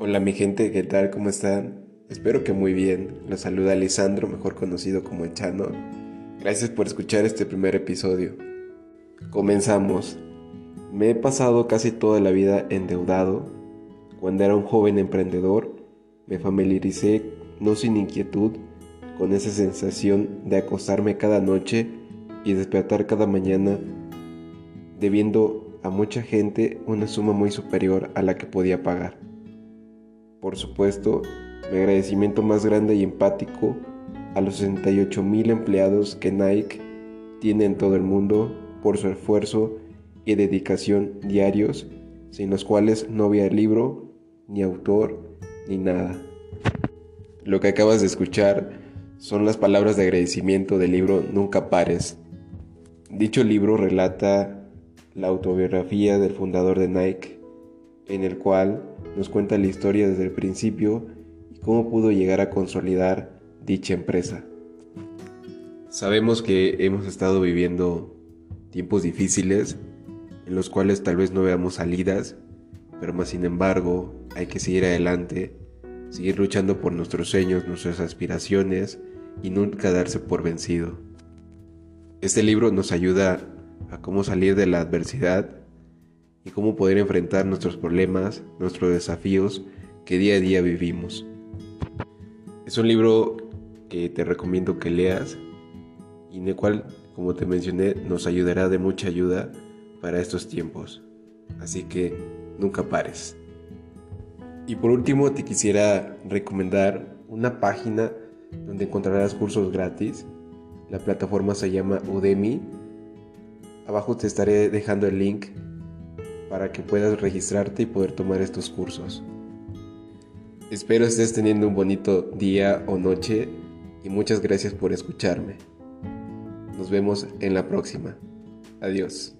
Hola mi gente, ¿qué tal? ¿Cómo están? Espero que muy bien. Los saluda Lisandro, mejor conocido como Chano. Gracias por escuchar este primer episodio. Comenzamos. Me he pasado casi toda la vida endeudado. Cuando era un joven emprendedor, me familiaricé, no sin inquietud, con esa sensación de acostarme cada noche y despertar cada mañana debiendo a mucha gente una suma muy superior a la que podía pagar. Por supuesto, mi agradecimiento más grande y empático a los 68 mil empleados que Nike tiene en todo el mundo por su esfuerzo y dedicación diarios, sin los cuales no había libro, ni autor, ni nada. Lo que acabas de escuchar son las palabras de agradecimiento del libro Nunca pares. Dicho libro relata la autobiografía del fundador de Nike, en el cual nos cuenta la historia desde el principio y cómo pudo llegar a consolidar dicha empresa. Sabemos que hemos estado viviendo tiempos difíciles en los cuales tal vez no veamos salidas, pero más sin embargo hay que seguir adelante, seguir luchando por nuestros sueños, nuestras aspiraciones y nunca darse por vencido. Este libro nos ayuda a cómo salir de la adversidad y cómo poder enfrentar nuestros problemas, nuestros desafíos que día a día vivimos. Es un libro que te recomiendo que leas y en el cual, como te mencioné, nos ayudará de mucha ayuda para estos tiempos. Así que nunca pares. Y por último te quisiera recomendar una página donde encontrarás cursos gratis. La plataforma se llama Udemy. Abajo te estaré dejando el link para que puedas registrarte y poder tomar estos cursos. Espero estés teniendo un bonito día o noche y muchas gracias por escucharme. Nos vemos en la próxima. Adiós.